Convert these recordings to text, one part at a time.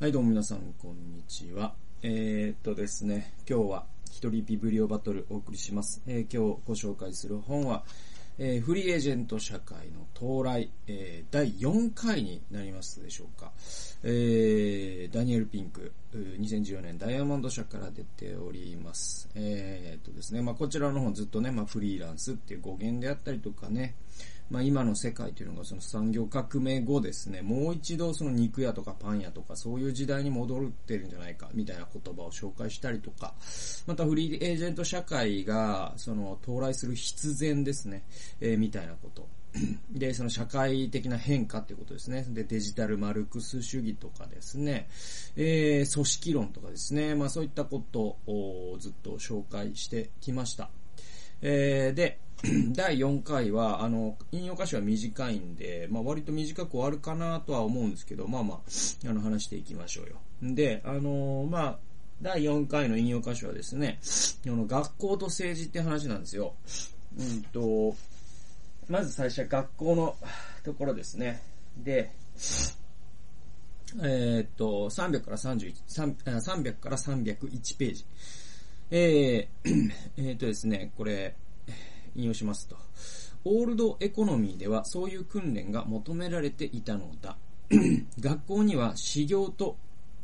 はい、どうも皆さん、こんにちは。えー、っとですね、今日は一人ビブリオバトルお送りします。えー今日ご紹介する本は、えーフリーエージェント社会の到来、え第4回になりますでしょうか。えダニエル・ピンク、2014年ダイヤモンド社から出ております。えーっとですね、まあこちらの本ずっとね、まあフリーランスっていう語源であったりとかね、まあ今の世界というのがその産業革命後ですね、もう一度その肉屋とかパン屋とかそういう時代に戻ってるんじゃないかみたいな言葉を紹介したりとか、またフリーエージェント社会がその到来する必然ですね、えーみたいなこと。で、その社会的な変化っていうことですね。で、デジタルマルクス主義とかですね、えー組織論とかですね、まあそういったことをずっと紹介してきました。えーで、第4回は、あの、引用箇所は短いんで、まあ割と短く終わるかなとは思うんですけど、まあまあ、あの、話していきましょうよ。で、あのーまあ、第4回の引用箇所はですね、あの、学校と政治って話なんですよ。うんと、まず最初は学校のところですね。で、えーっと、300から31、3 300から301ページ。えー、えーっとですね、これ、引用しますと。オールドエコノミーではそういう訓練が求められていたのだ。学校には始業と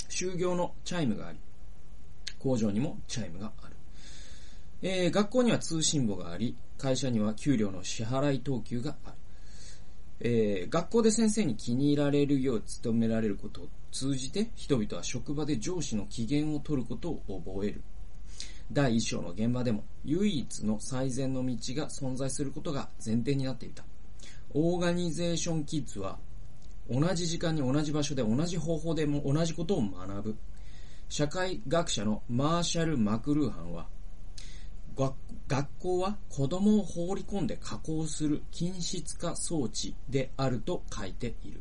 終業のチャイムがあり、工場にもチャイムがある。えー学校には通信簿があり、会社には給料の支払い等級がある。えー学校で先生に気に入られるよう努められることを通じて、人々は職場で上司の機嫌を取ることを覚える。第一章の現場でも唯一の最善の道が存在することが前提になっていた。オーガニゼーションキッズは同じ時間に同じ場所で同じ方法でも同じことを学ぶ。社会学者のマーシャル・マクルーハンは学校は子供を放り込んで加工する均質化装置であると書いている。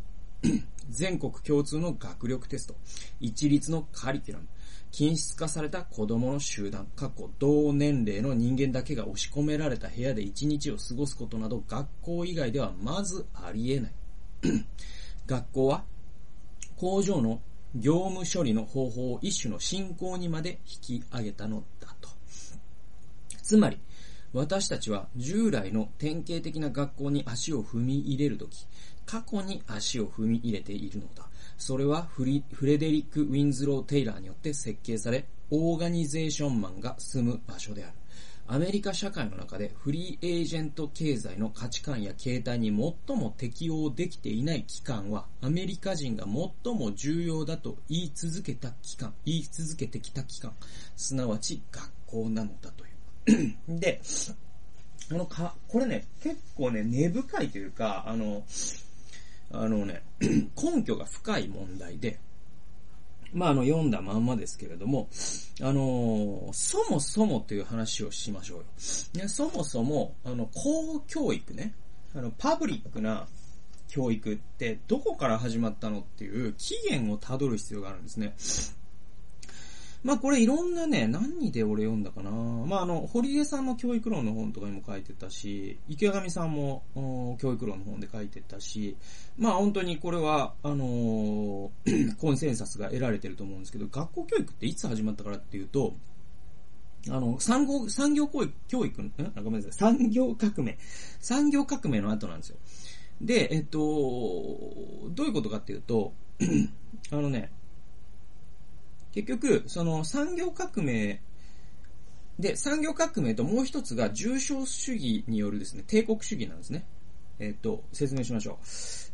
全国共通の学力テスト、一律のカリキュラム、均質化された子供の集団、過去同年齢の人間だけが押し込められた部屋で一日を過ごすことなど学校以外ではまずありえない。学校は工場の業務処理の方法を一種の進行にまで引き上げたのだと。つまり、私たちは従来の典型的な学校に足を踏み入れるとき、過去に足を踏み入れているのだ。それはフリフレデリック・ウィンズロー・テイラーによって設計され、オーガニゼーションマンが住む場所である。アメリカ社会の中でフリーエージェント経済の価値観や形態に最も適応できていない期間は、アメリカ人が最も重要だと言い続けた期間、言い続けてきた期間、すなわち学校なのだという。で、あのか、これね、結構ね、根深いというか、あの、あのね、根拠が深い問題で、まあ、あの、読んだまんまですけれども、あのーそもそもという話をしましょうよ。ね、そもそも、あの、公教育ね、あの、パブリックな教育ってどこから始まったのっていう起源をたどる必要があるんですね。まあこれいろんなね、何で俺読んだかなまああの、堀江さんの教育論の本とかにも書いてたし、池上さんも教育論の本で書いてたし、まあ本当にこれは、あのー コンセンサスが得られてると思うんですけど、学校教育っていつ始まったからっていうと、あの、産業、産業教育、教育、んごめんなさい、産業革命。産業革命の後なんですよ。で、えっと、どういうことかっていうと、あのね、結局、その産業革命で、産業革命ともう一つが重商主義によるですね、帝国主義なんですね。えっと、説明しましょう。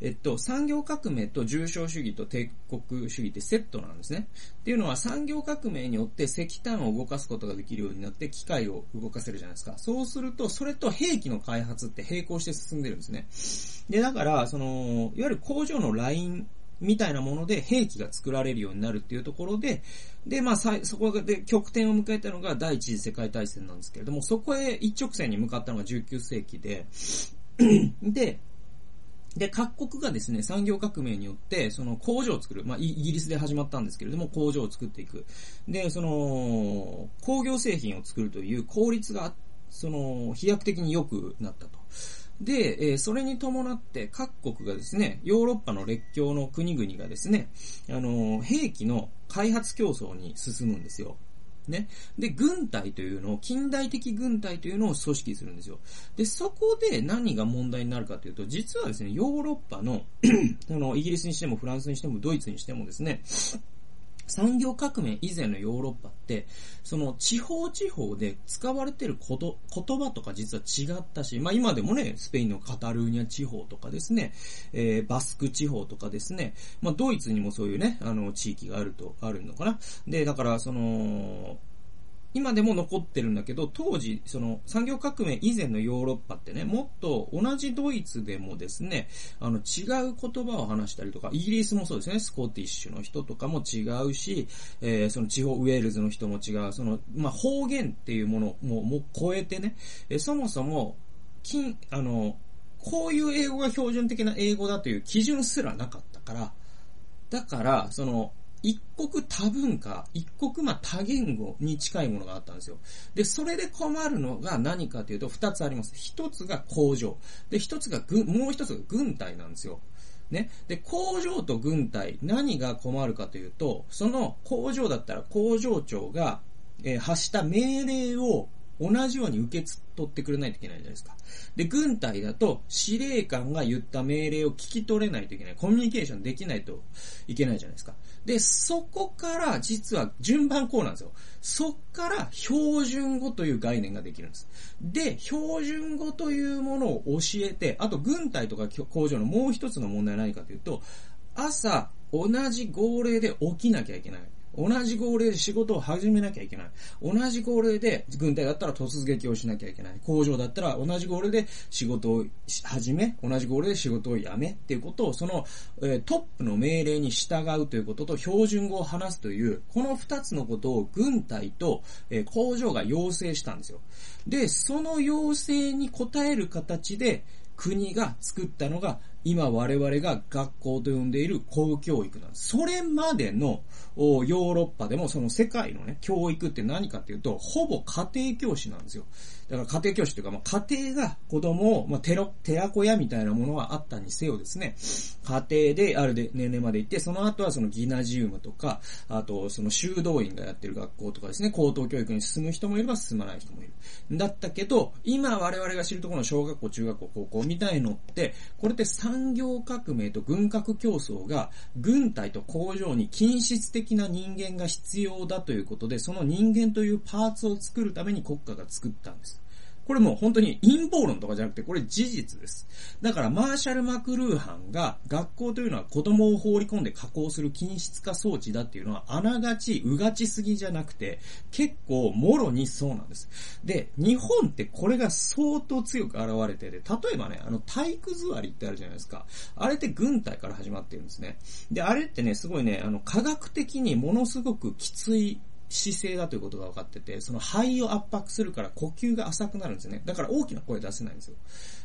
えっと、産業革命と重商主義と帝国主義ってセットなんですね。っていうのは産業革命によって石炭を動かすことができるようになって機械を動かせるじゃないですか。そうすると、それと兵器の開発って並行して進んでるんですね。で、だから、その、いわゆる工場のラインみたいなもので兵器が作られるようになるっていうところで、で、まあ、そこで極点を迎えたのが第一次世界大戦なんですけれども、そこへ一直線に向かったのが19世紀で、で、で、各国がですね、産業革命によって、その工場を作る。まあ、イギリスで始まったんですけれども、工場を作っていく。で、その、工業製品を作るという効率が、その、飛躍的に良くなったと。で、えー、それに伴って各国がですね、ヨーロッパの列強の国々がですね、あの、兵器の開発競争に進むんですよ。ね。で、軍隊というのを、近代的軍隊というのを組織するんですよ。で、そこで何が問題になるかというと、実はですね、ヨーロッパの あの、イギリスにしてもフランスにしてもドイツにしてもですね、産業革命以前のヨーロッパって、その地方地方で使われてること言葉とか実は違ったし、まあ今でもね、スペインのカタルーニャ地方とかですね、えー、バスク地方とかですね、まあドイツにもそういうね、あの地域があると、あるのかな。で、だからその、今でも残ってるんだけど、当時、その産業革命以前のヨーロッパってね、もっと同じドイツでもですね、あの違う言葉を話したりとか、イギリスもそうですね、スコティッシュの人とかも違うし、えー、その地方ウェールズの人も違う、その、まあ、方言っていうものも、もう超えてね、えー、そもそも、金、あの、こういう英語が標準的な英語だという基準すらなかったから、だから、その、一国多文化、一国まあ多言語に近いものがあったんですよ。で、それで困るのが何かというと二つあります。一つが工場。で、一つが軍、もう一つが軍隊なんですよ。ね。で、工場と軍隊、何が困るかというと、その工場だったら工場長が、えー、発した命令を同じように受け取ってくれないといけないじゃないですか。で、軍隊だと司令官が言った命令を聞き取れないといけない。コミュニケーションできないといけないじゃないですか。で、そこから実は順番こうなんですよ。そっから標準語という概念ができるんです。で、標準語というものを教えて、あと軍隊とか工場のもう一つの問題は何かというと、朝同じ号令で起きなきゃいけない。同じ号令で仕事を始めなきゃいけない。同じ号令で、軍隊だったら突撃をしなきゃいけない。工場だったら同じ号令で仕事を始め、同じ号令で仕事を辞めっていうことを、その、え、トップの命令に従うということと標準語を話すという、この二つのことを軍隊と、え、工場が要請したんですよ。で、その要請に応える形で、国が作ったのが今我々が学校と呼んでいる公教育なんです。それまでのヨーロッパでもその世界のね、教育って何かっていうと、ほぼ家庭教師なんですよ。だから家庭教師というか、まあ、家庭が子供を、まあ、寺、寺子屋みたいなものはあったにせよですね、家庭であるで年齢まで行って、その後はそのギナジウムとか、あとその修道院がやってる学校とかですね、高等教育に進む人もいれば進まない人もいる。だったけど、今我々が知るところの小学校、中学校、高校みたいのって、これって産業革命と軍拡競争が、軍隊と工場に均質的な人間が必要だということで、その人間というパーツを作るために国家が作ったんです。これもう本当に陰謀論とかじゃなくて、これ事実です。だからマーシャル・マクルーハンが学校というのは子供を放り込んで加工する均質化装置だっていうのはあながち、うがちすぎじゃなくて、結構もろにそうなんです。で、日本ってこれが相当強く現れてて、例えばね、あの体育座りってあるじゃないですか。あれって軍隊から始まってるんですね。で、あれってね、すごいね、あの科学的にものすごくきつい姿勢だということが分かってて、その肺を圧迫するから呼吸が浅くなるんですよね。だから大きな声出せないんですよ。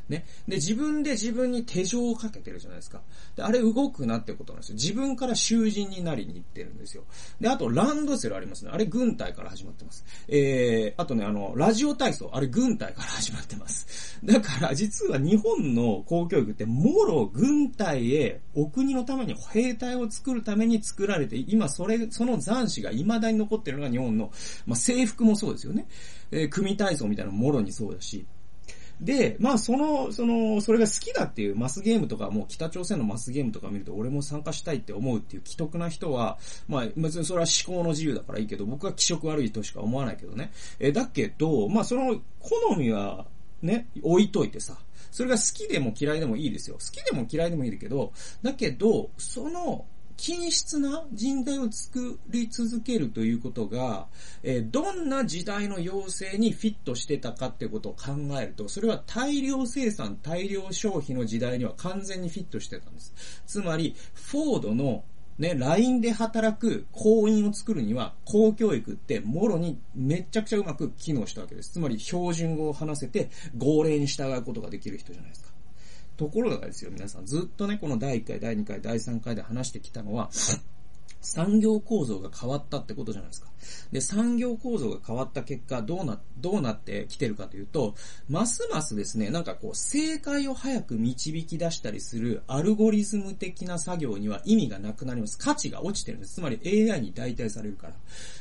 ね。で、自分で自分に手錠をかけてるじゃないですか。で、あれ動くなってことなんですよ。自分から囚人になりに行ってるんですよ。で、あと、ランドセルありますね。あれ軍隊から始まってます。えー、あとね、あの、ラジオ体操、あれ軍隊から始まってます。だから、実は日本の公教育って、もろ軍隊へ、お国のために兵隊を作るために作られて、今それ、その残滓が未だに残ってるのが日本の、まあ、制服もそうですよね。えー、組体操みたいなのももろにそうだし、で、まあその、その、それが好きだっていうマスゲームとか、もう北朝鮮のマスゲームとか見ると俺も参加したいって思うっていう既得な人は、まあ別にそれは思考の自由だからいいけど、僕は気色悪いとしか思わないけどね。え、だけど、まあその好みはね、置いといてさ、それが好きでも嫌いでもいいですよ。好きでも嫌いでもいいけど、だけど、その、均質な人材を作り続けるということが、え、どんな時代の要請にフィットしてたかってことを考えると、それは大量生産、大量消費の時代には完全にフィットしてたんです。つまり、フォードのね、LINE で働く行員を作るには、公教育ってもろにめちゃくちゃうまく機能したわけです。つまり標準語を話せて号令に従うことができる人じゃないですか。ところがですよ、皆さん。ずっとね、この第1回、第2回、第3回で話してきたのは、産業構造が変わったってことじゃないですか。で、産業構造が変わった結果、どうな、どうなってきてるかというと、ますますですね、なんかこう、正解を早く導き出したりするアルゴリズム的な作業には意味がなくなります。価値が落ちてるんです。つまり AI に代替されるから。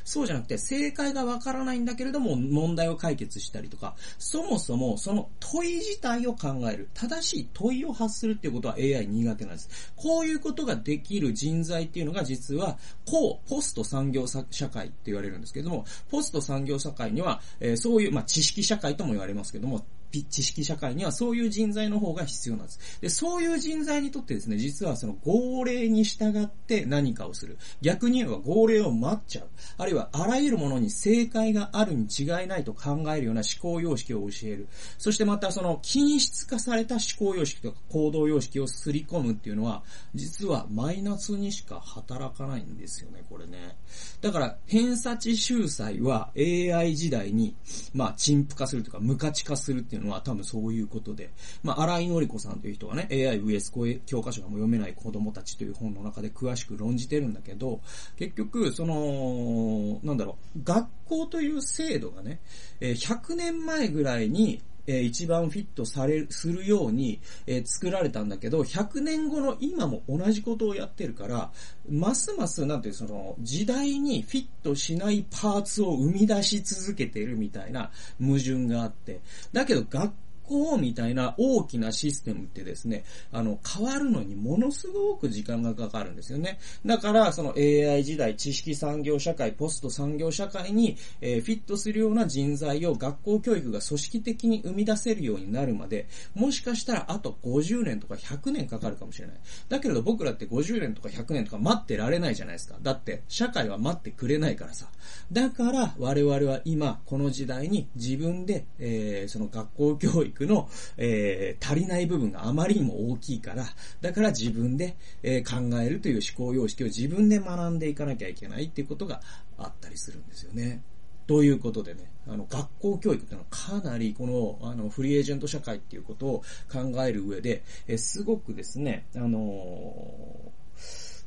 そうじゃなくて、正解がわからないんだけれども、問題を解決したりとか、そもそもその問い自体を考える。正しい問いを発するっていうことは AI 苦手なんです。こういうことができる人材っていうのが実は、こう、ポスト産業社会って言われるんですけども、ポスト産業社会には、えー、そういう、まあ、知識社会とも言われますけども、知識社会にはそういう人材の方が必要なんです。で、そういう人材にとってですね、実はその号令に従って何かをする。逆に言えば号令を待っちゃう。あるいはあらゆるものに正解があるに違いないと考えるような思考様式を教える。そしてまたその均質化された思考様式とか行動様式をすり込むっていうのは、実はマイナスにしか働かないんですよね、これね。だから、偏差値秀才は AI 時代に、まあ、陳腐化するとか、無価値化するっていうのは多分そういうことで、まあ、荒井のり子さんという人がね、AIVS 教科書がもう読めない子供たちという本の中で詳しく論じてるんだけど、結局、その、なんだろう、学校という制度がね、100年前ぐらいに、えー、一番フィットされる、するように、えー、作られたんだけど、100年後の今も同じことをやってるから、ますます、なんていう、その、時代にフィットしないパーツを生み出し続けてるみたいな矛盾があって、だけど学校みたいな大きなシステムってですね、あの、変わるのにものすごく時間がかかるんですよね。だから、その AI 時代、知識産業社会、ポスト産業社会に、えー、フィットするような人材を学校教育が組織的に生み出せるようになるまで、もしかしたらあと50年とか100年かかるかもしれない。だけれど僕らって50年とか100年とか待ってられないじゃないですか。だって、社会は待ってくれないからさ。だから、我々は今、この時代に自分で、えー、その学校教育育の、えー、足りない部分があまりにも大きいから、だから自分で、えー、考えるという思考様式を自分で学んでいかなきゃいけないっていうことがあったりするんですよね。ということでね、あの、学校教育っていうのはかなりこの、あの、フリーエージェント社会っていうことを考える上で、えすごくですね、あの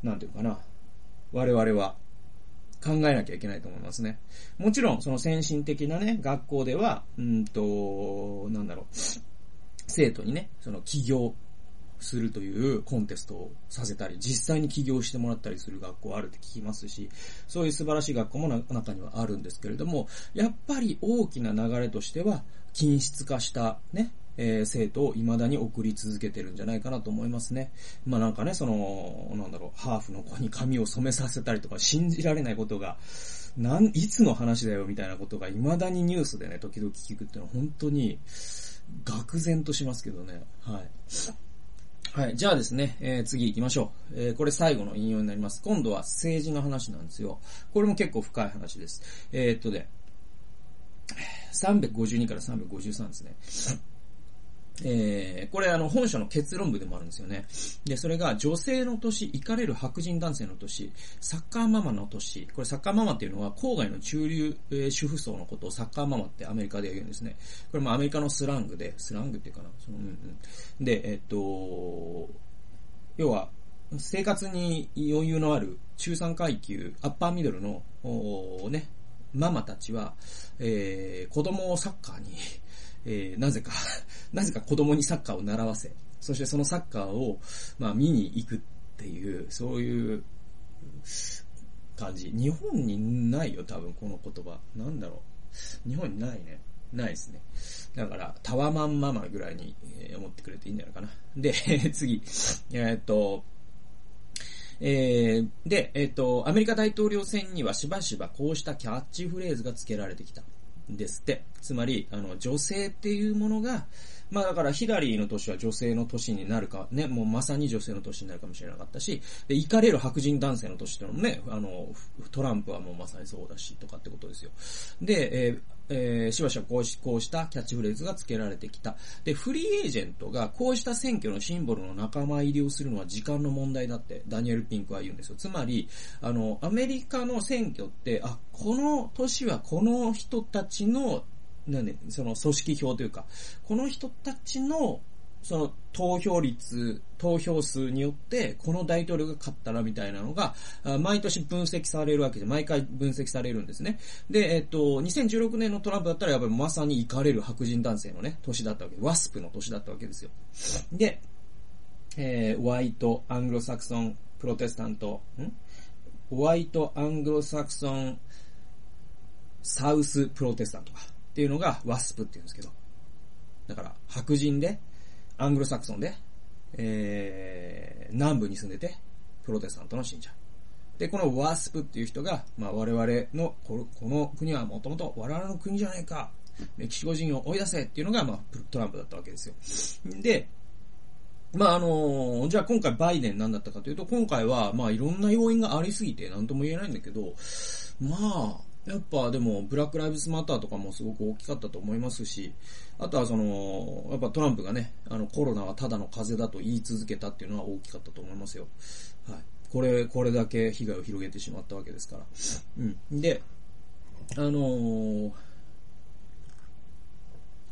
ー、なんていうかな、我々は考えなきゃいけないと思いますね。もちろん、その先進的なね、学校では、うんと、なんだろう、生徒にね、その起業するというコンテストをさせたり、実際に起業してもらったりする学校あるって聞きますし、そういう素晴らしい学校も中にはあるんですけれども、やっぱり大きな流れとしては、均質化したね、えー、生徒を未だに送り続けてるんじゃないかなと思いますね。まあなんかね、その、なんだろう、ハーフの子に髪を染めさせたりとか信じられないことが、なん、いつの話だよみたいなことが未だにニュースでね、時々聞くっていうのは本当に、愕然としますけどね。はい。はい。じゃあですね、えー、次行きましょう。えー、これ最後の引用になります。今度は政治の話なんですよ。これも結構深い話です。えー、っとね、352から353ですね。えー、これあの本書の結論部でもあるんですよね。で、それが女性の年、行かれる白人男性の年、サッカーママの年、これサッカーママっていうのは郊外の中流、えー、主婦層のことをサッカーママってアメリカで言うんですね。これもアメリカのスラングで、スラングっていうかな、その、うんうん。で、えっと、要は、生活に余裕のある中産階級、アッパーミドルの、おね、ママたちは、えー、子供をサッカーにえー、なぜか なぜか子供にサッカーを習わせ、そしてそのサッカーを、まあ見に行くっていう、そういう感じ。日本にないよ、多分この言葉。なんだろう。日本にないね。ないですね。だから、タワマンママぐらいに、えー、思ってくれていいんじゃないかな。で、次。えー、っと、えー、で、えっ、と、アメリカ大統領選にはしばしばこうしたキャッチフレーズが付けられてきた。ですって。つまり、あの、女性っていうものが、まあだからヒラリーの年は女性の年になるか、ね、もうまさに女性の年になるかもしれなかったし、で、怒かれる白人男性の年ってのもね、あの、トランプはもうまさにそうだし、とかってことですよ。で、えーえー、しばしばこうし、こうしたキャッチフレーズが付けられてきた。で、フリーエージェントがこうした選挙のシンボルの仲間入りをするのは時間の問題だって、ダニエル・ピンクは言うんですよ。つまり、あの、アメリカの選挙って、あ、この年はこの人たちの、なんで、その組織票というか、この人たちのその投票率、投票数によって、この大統領が勝ったらみたいなのが、毎年分析されるわけで、毎回分析されるんですね。で、えっと、2016年のトランプだったらやっぱりまさに行かれる白人男性のね、年だったわけワスプの年だったわけですよ。で、えー、ホワイト、アングロサクソン、プロテスタント、ん？ホワイト、アングロサクソン、サウスプロテスタントかっていうのがワスプって言うんですけど。だから、白人で、アングロサクソンで、えー、南部に住んでて、プロテスタントの信者。で、このワスプっていう人が、まあ我々の、この国はもともと我々の国じゃないか、メキシコ人を追い出せっていうのが、まあトランプだったわけですよ。で、まああのじゃあ今回バイデン何だったかというと、今回はまあいろんな要因がありすぎて何とも言えないんだけど、まあ、やっぱでも、ブラックライブスマターとかもすごく大きかったと思いますし、あとはその、やっぱトランプがね、あのコロナはただの風邪だと言い続けたっていうのは大きかったと思いますよ。はい。これ、これだけ被害を広げてしまったわけですから。うん。で、あのー、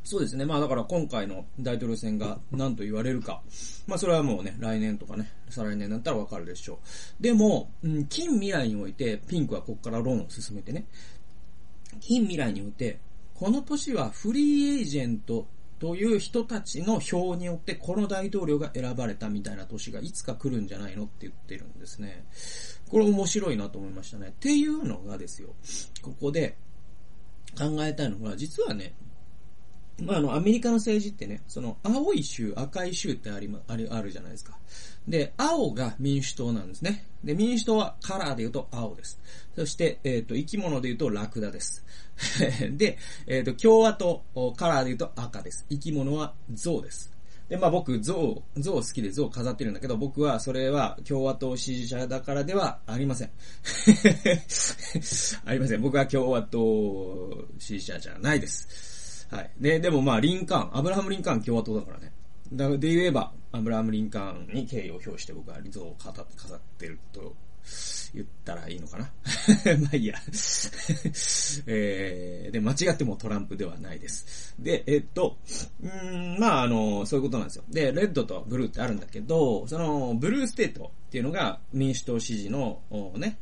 そうですね。まあだから今回の大統領選が何と言われるか。まあそれはもうね、来年とかね、再来年だったらわかるでしょう。でも、うん、近未来において、ピンクはここから論を進めてね、近未来において、この年はフリーエージェントという人たちの票によってこの大統領が選ばれたみたいな年がいつか来るんじゃないのって言ってるんですね。これ面白いなと思いましたね。っていうのがですよ、ここで考えたいのが、実はね、まあ、あの、アメリカの政治ってね、その、青い州、赤い州ってあり、ある、あるじゃないですか。で、青が民主党なんですね。で、民主党はカラーで言うと青です。そして、えっ、ー、と、生き物で言うとラクダです。で、えっ、ー、と、共和党、カラーで言うと赤です。生き物は象です。で、まあ僕、象、象好きで象飾ってるんだけど、僕はそれは共和党支持者だからではありません。ありません。僕は共和党支持者じゃないです。はい。で、でもまあ、リンカーン、アブラハム・リンカーン共和党だからね。だで言えば、アブラハム・リンカーンに敬意を表して僕は像を飾ってると言ったらいいのかな まあいいや えー、で、間違ってもトランプではないです。で、えっと、うん、まああの、そういうことなんですよ。で、レッドとブルーってあるんだけど、その、ブルーステートっていうのが民主党支持の、ね、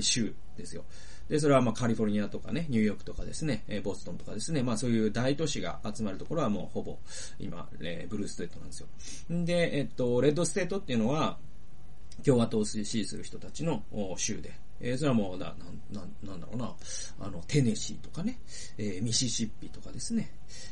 州ですよ。で、それはまあカリフォルニアとかね、ニューヨークとかですね、ボストンとかですね、まあそういう大都市が集まるところはもうほぼ今、ブルーステートなんですよ。で、えっと、レッドステートっていうのは、共和党を支持する人たちの州で、えー、それはもう、な、な、なんだろうな、あの、テネシーとかね、えー、ミシシッピとかですね、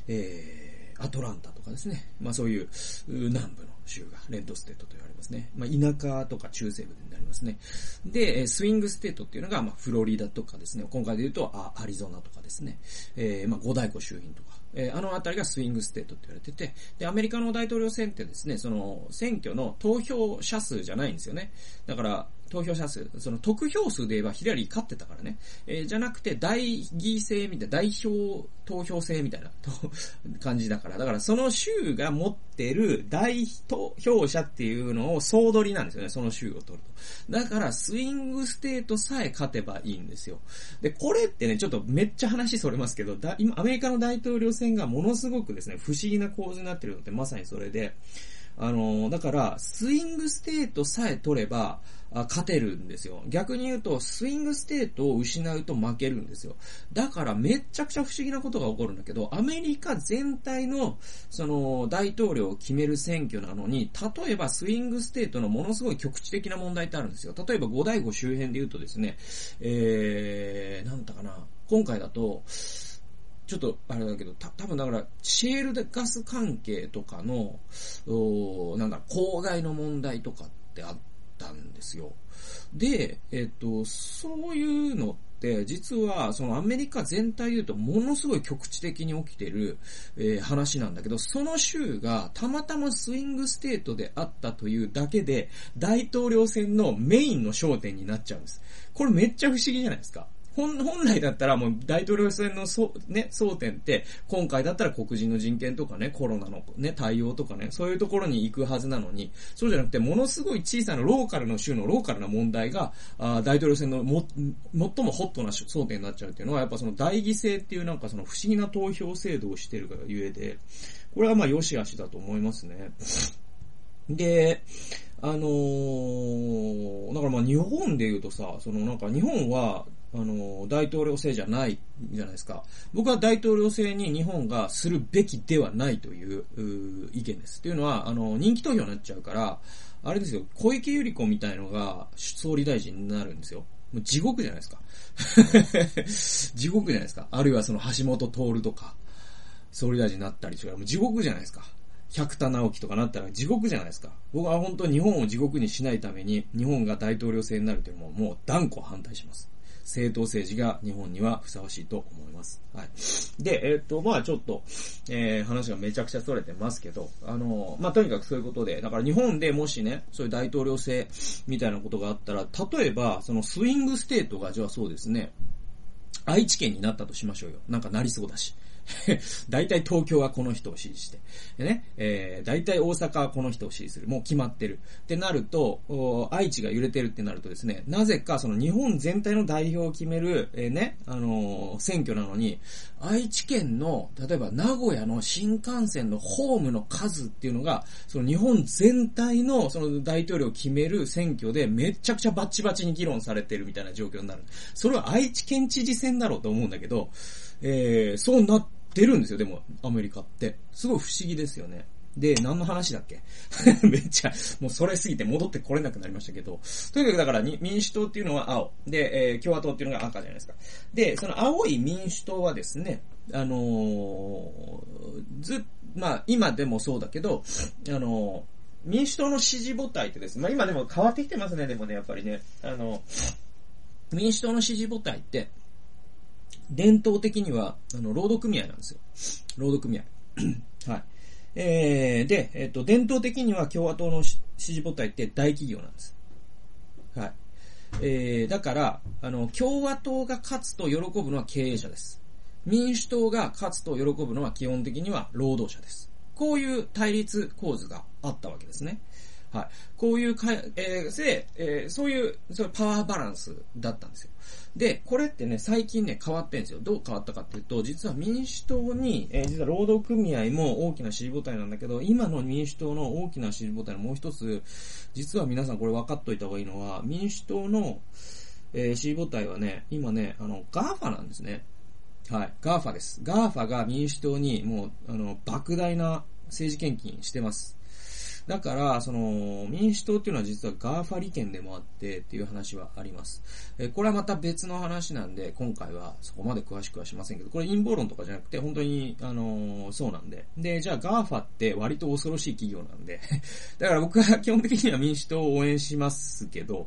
えー、アトランタとかですね、まあそういう南部の州がレッドステートと言われますね。まあ田舎とか中西部になりますね。で、スイングステートっていうのが、まあフロリダとかですね、今回で言うとアリゾナとかですね、えー、まあ五大湖周辺とか、えー、あのあたりがスイングステートって言われてて、で、アメリカの大統領選ってですね、その選挙の投票者数じゃないんですよね。だから、投票者数、その得票数で言えばヒラリー勝ってたからね。えー、じゃなくて、代議制みたいな、代表投票制みたいなと感じだから。だからその州が持ってる代投票者っていうのを総取りなんですよね、その州を取ると。だから、スイングステートさえ勝てばいいんですよ。で、これってね、ちょっとめっちゃ話それますけど、だ今、アメリカの大統領選がものすごくですね、不思議な構図になってるのってまさにそれで、あの、だから、スイングステートさえ取れば、勝てるんですよ。逆に言うと、スイングステートを失うと負けるんですよ。だからめっちゃくちゃ不思議なことが起こるんだけど、アメリカ全体の、その、大統領を決める選挙なのに、例えばスイングステートのものすごい局地的な問題ってあるんですよ。例えば五大湖周辺で言うとですね、えー、なんだかな、今回だと、ちょっと、あれだけど、た、多分だから、シェールガス関係とかの、おなんだ、公害の問題とかってあったんですよ。で、えっと、そういうのって、実は、そのアメリカ全体で言うと、ものすごい局地的に起きてる、えー、話なんだけど、その州がたまたまスイングステートであったというだけで、大統領選のメインの焦点になっちゃうんです。これめっちゃ不思議じゃないですか。本、本来だったらもう大統領選のそ、ね、争点って、今回だったら黒人の人権とかね、コロナのね、対応とかね、そういうところに行くはずなのに、そうじゃなくて、ものすごい小さなローカルの州のローカルな問題が、あ大統領選のも、最もホットな争点になっちゃうっていうのは、やっぱその大犠牲っていうなんかその不思議な投票制度をしてるがゆえで、これはまあ良し悪しだと思いますね。で、あのー、だからまあ日本で言うとさ、そのなんか日本は、あの、大統領制じゃないじゃないですか。僕は大統領制に日本がするべきではないというう意見です。というのは、あの、人気投票になっちゃうから、あれですよ、小池百合子みたいのが総理大臣になるんですよ。もう地獄じゃないですか。地獄じゃないですか。あるいはその橋本徹とか、総理大臣になったりとか、もう地獄じゃないですか。百田直樹とかなったら地獄じゃないですか。僕は本当に日本を地獄にしないために、日本が大統領制になるというのももう断固反対します。政党政治が日本にはふさわしいと思います。はい。で、えー、っと、まあちょっと、えー、話がめちゃくちゃ逸れてますけど、あの、まあとにかくそういうことで、だから日本でもしね、そういう大統領制みたいなことがあったら、例えば、そのスイングステートが、じゃあそうですね、愛知県になったとしましょうよ。なんかなりそうだし。大体東京はこの人を支持して。でね、えー、大体大阪はこの人を支持する。もう決まってる。ってなると、愛知が揺れてるってなるとですね、なぜかその日本全体の代表を決める、えー、ね、あのー、選挙なのに、愛知県の、例えば名古屋の新幹線のホームの数っていうのが、その日本全体のその大統領を決める選挙でめちゃくちゃバチバチに議論されてるみたいな状況になる。それは愛知県知事選だろうと思うんだけど、えー、そうなって出るんですよ、でも、アメリカって。すごい不思議ですよね。で、何の話だっけ？めっちゃ、もうそれすぎて戻ってこれなくなりましたけど、とにかくだから民主党っていうのは青。で、えー、共和党っていうのが赤じゃないですか。で、その青い民主党はですね、あのー、ず、まあ、今でもそうだけど、あのー、民主党の支持母体ってですね、まあ今でも変わってきてますね、でもね、やっぱりね。あの、民主党の支持母体って、伝統的には、あの、労働組合なんですよ。労働組合。はい。えー、で、えっ、ー、と、伝統的には共和党の支持母体って大企業なんです。はい。えー、だから、あの、共和党が勝つと喜ぶのは経営者です。民主党が勝つと喜ぶのは基本的には労働者です。こういう対立構図があったわけですね。はい。こういうか、えー、で、えー、そういう、そういうパワーバランスだったんですよ。で、これってね、最近ね、変わってんですよ。どう変わったかっていうと、実は民主党に、えー、実は労働組合も大きな支持母体なんだけど、今の民主党の大きな支持母体のもう一つ、実は皆さんこれ分かっといた方がいいのは、民主党の、えー、支持母体はね、今ね、あの、ガーファなんですね。はい。ガーファです。ガーファが民主党にもう、あの、莫大な政治献金してます。だから、その、民主党っていうのは実はガーファ利権でもあってっていう話はあります。えこれはまた別の話なんで、今回はそこまで詳しくはしませんけど、これ陰謀論とかじゃなくて、本当に、あの、そうなんで。で、じゃあガーファって割と恐ろしい企業なんで、だから僕は基本的には民主党を応援しますけど、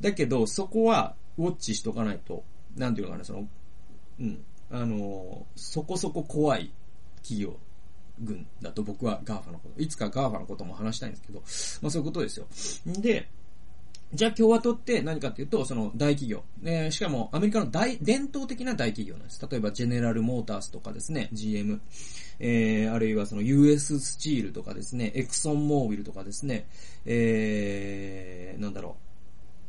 だけど、そこはウォッチしとかないと、なんていうのかな、その、うん、あの、そこそこ怖い企業群だと僕はガーファのこと、いつかガーファのことも話したいんですけど、まあそういうことですよ。で、じゃあ共和党って何かっていうと、その大企業。えー、しかもアメリカの大、伝統的な大企業なんです。例えばジェネラルモータースとかですね、GM。えー、あるいはその US スチールとかですね、エクソンモービルとかですね、えー、なんだろう。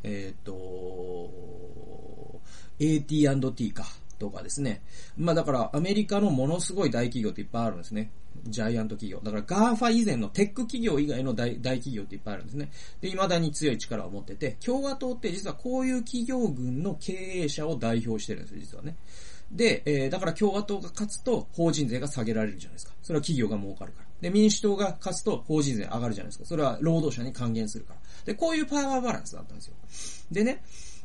えっ、ー、と、AT&T か。とかですね。まあだからアメリカのものすごい大企業っていっぱいあるんですね。ジャイアント企業。だからガーファ以前のテック企業以外の大大企業っていっぱいあるんですね。で、未だに強い力を持ってて、共和党って実はこういう企業群の経営者を代表してるんですよ、実はね。で、えー、だから共和党が勝つと法人税が下げられるじゃないですか。それは企業が儲かるから。で、民主党が勝つと法人税上がるじゃないですか。それは労働者に還元するから。で、こういうパワーバランスだったんですよ。でね、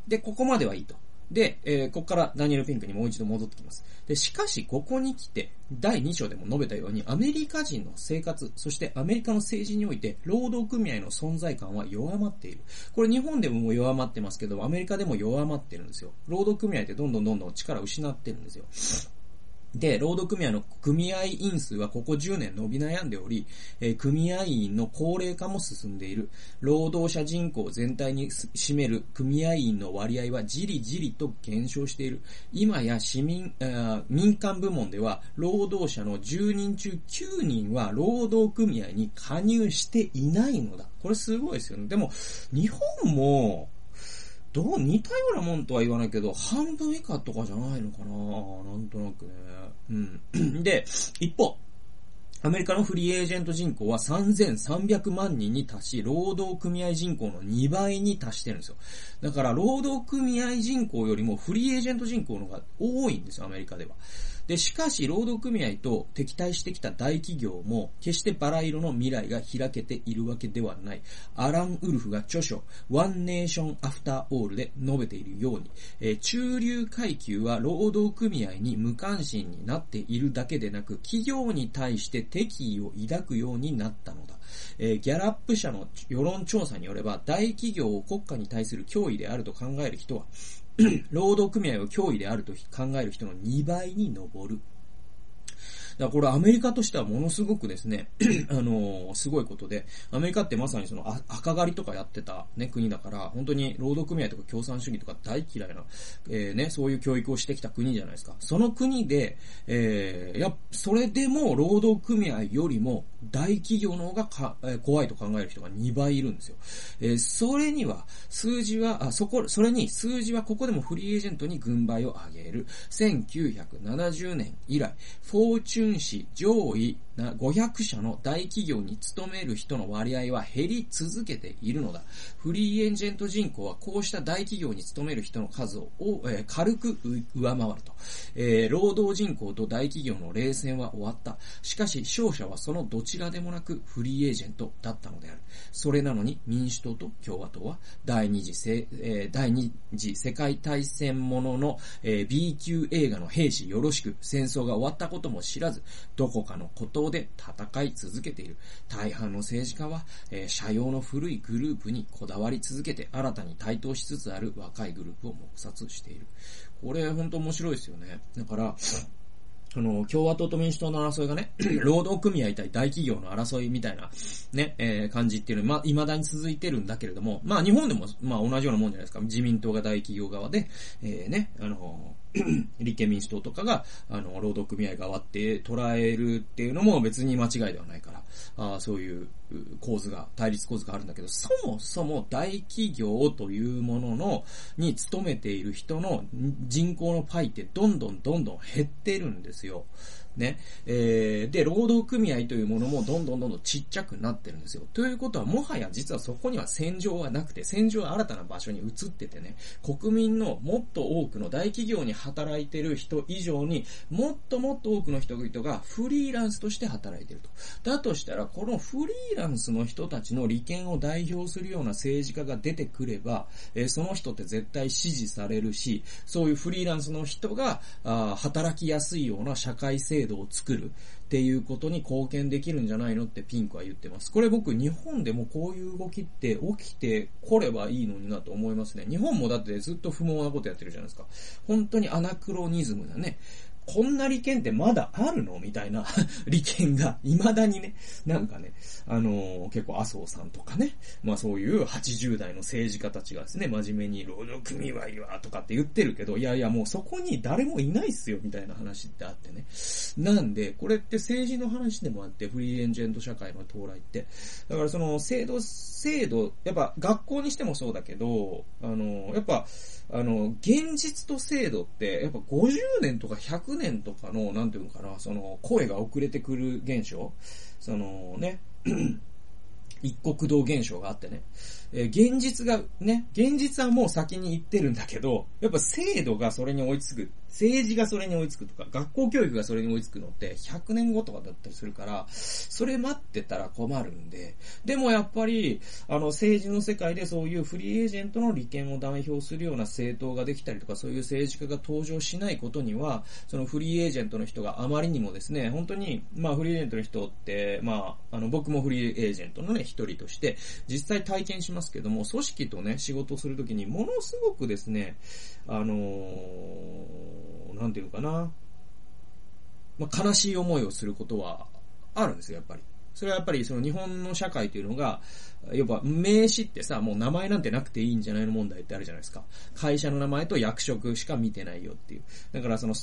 で、ここまではいいと。で、えー、ここからダニエル・ピンクにもう一度戻ってきます。で、しかし、ここに来て、第2章でも述べたように、アメリカ人の生活、そしてアメリカの政治において、労働組合の存在感は弱まっている。これ日本でも弱まってますけど、アメリカでも弱まってるんですよ。労働組合ってどんどんどんどん力を失ってるんですよ。で、労働組合の組合員数はここ10年伸び悩んでおり、えー、組合員の高齢化も進んでいる。労働者人口全体に占める組合員の割合はじりじりと減少している。今や市民、民間部門では労働者の10人中9人は労働組合に加入していないのだ。これすごいですよね。でも、日本も、どう、似たようなもんとは言わないけど、半分以下とかじゃないのかななんとなくね。うん。で、一方、アメリカのフリーエージェント人口は3300万人に達し、労働組合人口の2倍に達してるんですよ。だから、労働組合人口よりもフリーエージェント人口の方が多いんですよ、アメリカでは。で、しかし、労働組合と敵対してきた大企業も、決してバラ色の未来が開けているわけではない。アラン・ウルフが著書、One Nation After All で述べているように、えー、中流階級は労働組合に無関心になっているだけでなく、企業に対して敵意を抱くようになったのだ。えー、ギャラップ社の世論調査によれば、大企業を国家に対する脅威であると考える人は、労働組合を脅威であると考える人の2倍に上る。だからこれアメリカとしてはものすごくですね、あのー、すごいことで、アメリカってまさにその赤狩りとかやってたね、国だから、本当に労働組合とか共産主義とか大嫌いな、えー、ね、そういう教育をしてきた国じゃないですか。その国で、えー、や、それでも労働組合よりも大企業の方がか、えー、怖いと考える人が2倍いるんですよ。えー、それには、数字は、あ、そこ、それに数字はここでもフリーエージェントに軍配を上げる。1970年以来、フォーチュン誌上位500社の大企業に勤める人の割合は減り続けているのだ。フリーエージェント人口はこうした大企業に勤める人の数を、えー、軽く上回ると、えー、労働人口と大企業の冷戦は終わった。しかし勝者はそのどちらでもなくフリーエージェントだったのである。それなのに民主党と共和党は第二次せ、えー、第二次世界大戦ものの、えー、B 級映画の兵士よろしく戦争が終わったことも知らず、どこかのことで戦い続けている。大半の政治家は、えー、社用の古いグループにこだわり続けて新たに台頭しつつある若いグループを黙殺している。これ本当面白いですよね。だから、あの、共和党と民主党の争いがね、労働組合対大企業の争いみたいな、ね、えー、感じっていうのは、まあ、未だに続いてるんだけれども、まあ、日本でも、まあ、同じようなもんじゃないですか。自民党が大企業側で、えー、ね、あの、立憲民主党とかが、あの、労働組合側って捉えるっていうのも別に間違いではないから、あそういう構図が、対立構図があるんだけど、そもそも大企業というものの、に勤めている人の人口のパイってどんどんどんどん減ってるんですよ。ね。えー、で、労働組合というものもどんどんどんどんちっちゃくなってるんですよ。ということは、もはや実はそこには戦場はなくて、戦場は新たな場所に移っててね、国民のもっと多くの大企業に働いてる人以上に、もっともっと多くの人々がフリーランスとして働いてると。だとしたら、このフリーランスの人たちの利権を代表するような政治家が出てくれば、えー、その人って絶対支持されるし、そういうフリーランスの人が、あ働きやすいような社会制制度を作るっていうことに貢献できるんじゃないのってピンクは言ってます。これ僕日本でもこういう動きって起きてこればいいのになと思いますね。日本もだってずっと不毛なことやってるじゃないですか。本当にアナクロニズムだね。こんな利権ってまだあるの？みたいな 利権が、未だにね、なんかね、あのー、結構麻生さんとかね、まあそういう80代の政治家たちがですね、真面目に労働組合はとかって言ってるけど、いやいやもうそこに誰もいないっすよ、みたいな話ってあってね。なんで、これって政治の話でもあって、フリーエンジェント社会の到来って。だからその制度、制度、やっぱ学校にしてもそうだけど、あのー、やっぱ、あの、現実と制度って、やっぱ50年とか100年とかの、なんていうのかな、その、声が遅れてくる現象そのね、一国道現象があってね。え、現実が、ね、現実はもう先に行ってるんだけど、やっぱ制度がそれに追いつく、政治がそれに追いつくとか、学校教育がそれに追いつくのって100年後とかだったりするから、それ待ってたら困るんで、でもやっぱり、あの政治の世界でそういうフリーエージェントの利権を代表するような政党ができたりとか、そういう政治家が登場しないことには、そのフリーエージェントの人があまりにもですね、本当に、まあフリーエージェントの人って、まあ、あの僕もフリーエージェントのね、一人として、実際体験しますけども、組織とね、仕事をするときに、ものすごくですね、あのー、なんていうかな、まあ、悲しい思いをすることはあるんですよ、やっぱり。それはやっぱりその日本の社会というのが、やっぱ名詞ってさ、もう名前なんてなくていいんじゃないの問題ってあるじゃないですか。会社の名前と役職しか見てないよっていう。だからその、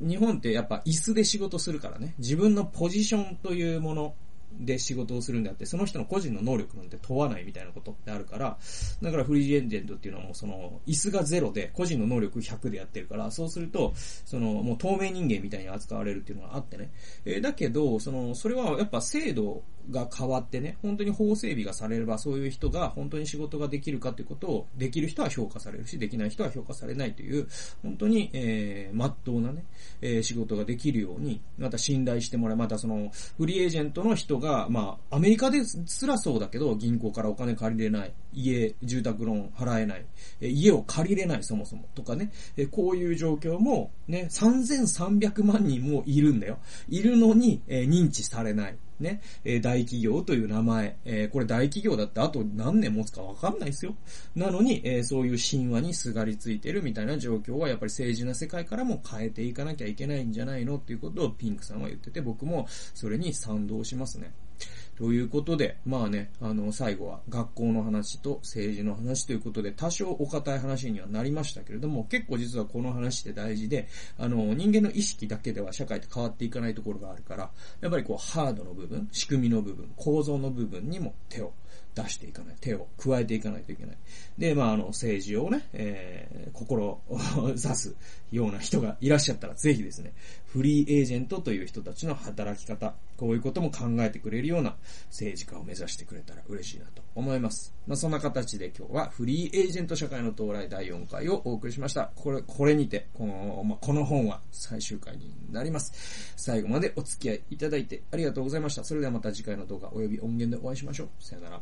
日本ってやっぱ椅子で仕事するからね、自分のポジションというもので仕事をするんであって、その人の個人の能力なんて問わないみたいなことってあるから、だからフリーエージェントっていうのはもうその、椅子がゼロで、個人の能力100でやってるから、そうすると、その、もう透明人間みたいに扱われるっていうのがあってね。えー、だけど、その、それはやっぱ制度が変わってね、本当に法整備がされれば、そういう人が本当に仕事ができるかということを、できる人は評価されるし、できない人は評価されないという、本当に、えー、まっとうなね、えー、仕事ができるように、また信頼してもらう、またその、フリーエージェントの人が、まあ、アメリカですらそうだけど、銀行からお金借りれない、家、住宅ローン払えない、えー、家を借りれない、そもそも、とかね、えー、こういう状況も、ね、3300万人もいるんだよ。いるのに、えー、認知されない。ね、えー、大企業という名前、えー、これ大企業だってあと何年持つかわかんないですよ。なのに、えー、そういう神話にすがりついてるみたいな状況はやっぱり政治な世界からも変えていかなきゃいけないんじゃないのっていうことをピンクさんは言ってて、僕もそれに賛同しますね。ということで、まあね、あの、最後は学校の話と政治の話ということで、多少お堅い話にはなりましたけれども、結構実はこの話って大事で、あの、人間の意識だけでは社会って変わっていかないところがあるから、やっぱりこう、ハードの部分、仕組みの部分、構造の部分にも手を出していかない、手を加えていかないといけない。で、まあ、あの、政治をね、えー、心を 刺すような人がいらっしゃったら、ぜひですね、フリーエージェントという人たちの働き方、こういうことも考えてくれるような政治家を目指してくれたら嬉しいなと思います。まあ、そんな形で今日はフリーエージェント社会の到来第4回をお送りしました。これ、これにて、この、まあ、この本は最終回になります。最後までお付き合いいただいてありがとうございました。それではまた次回の動画及び音源でお会いしましょう。さよなら。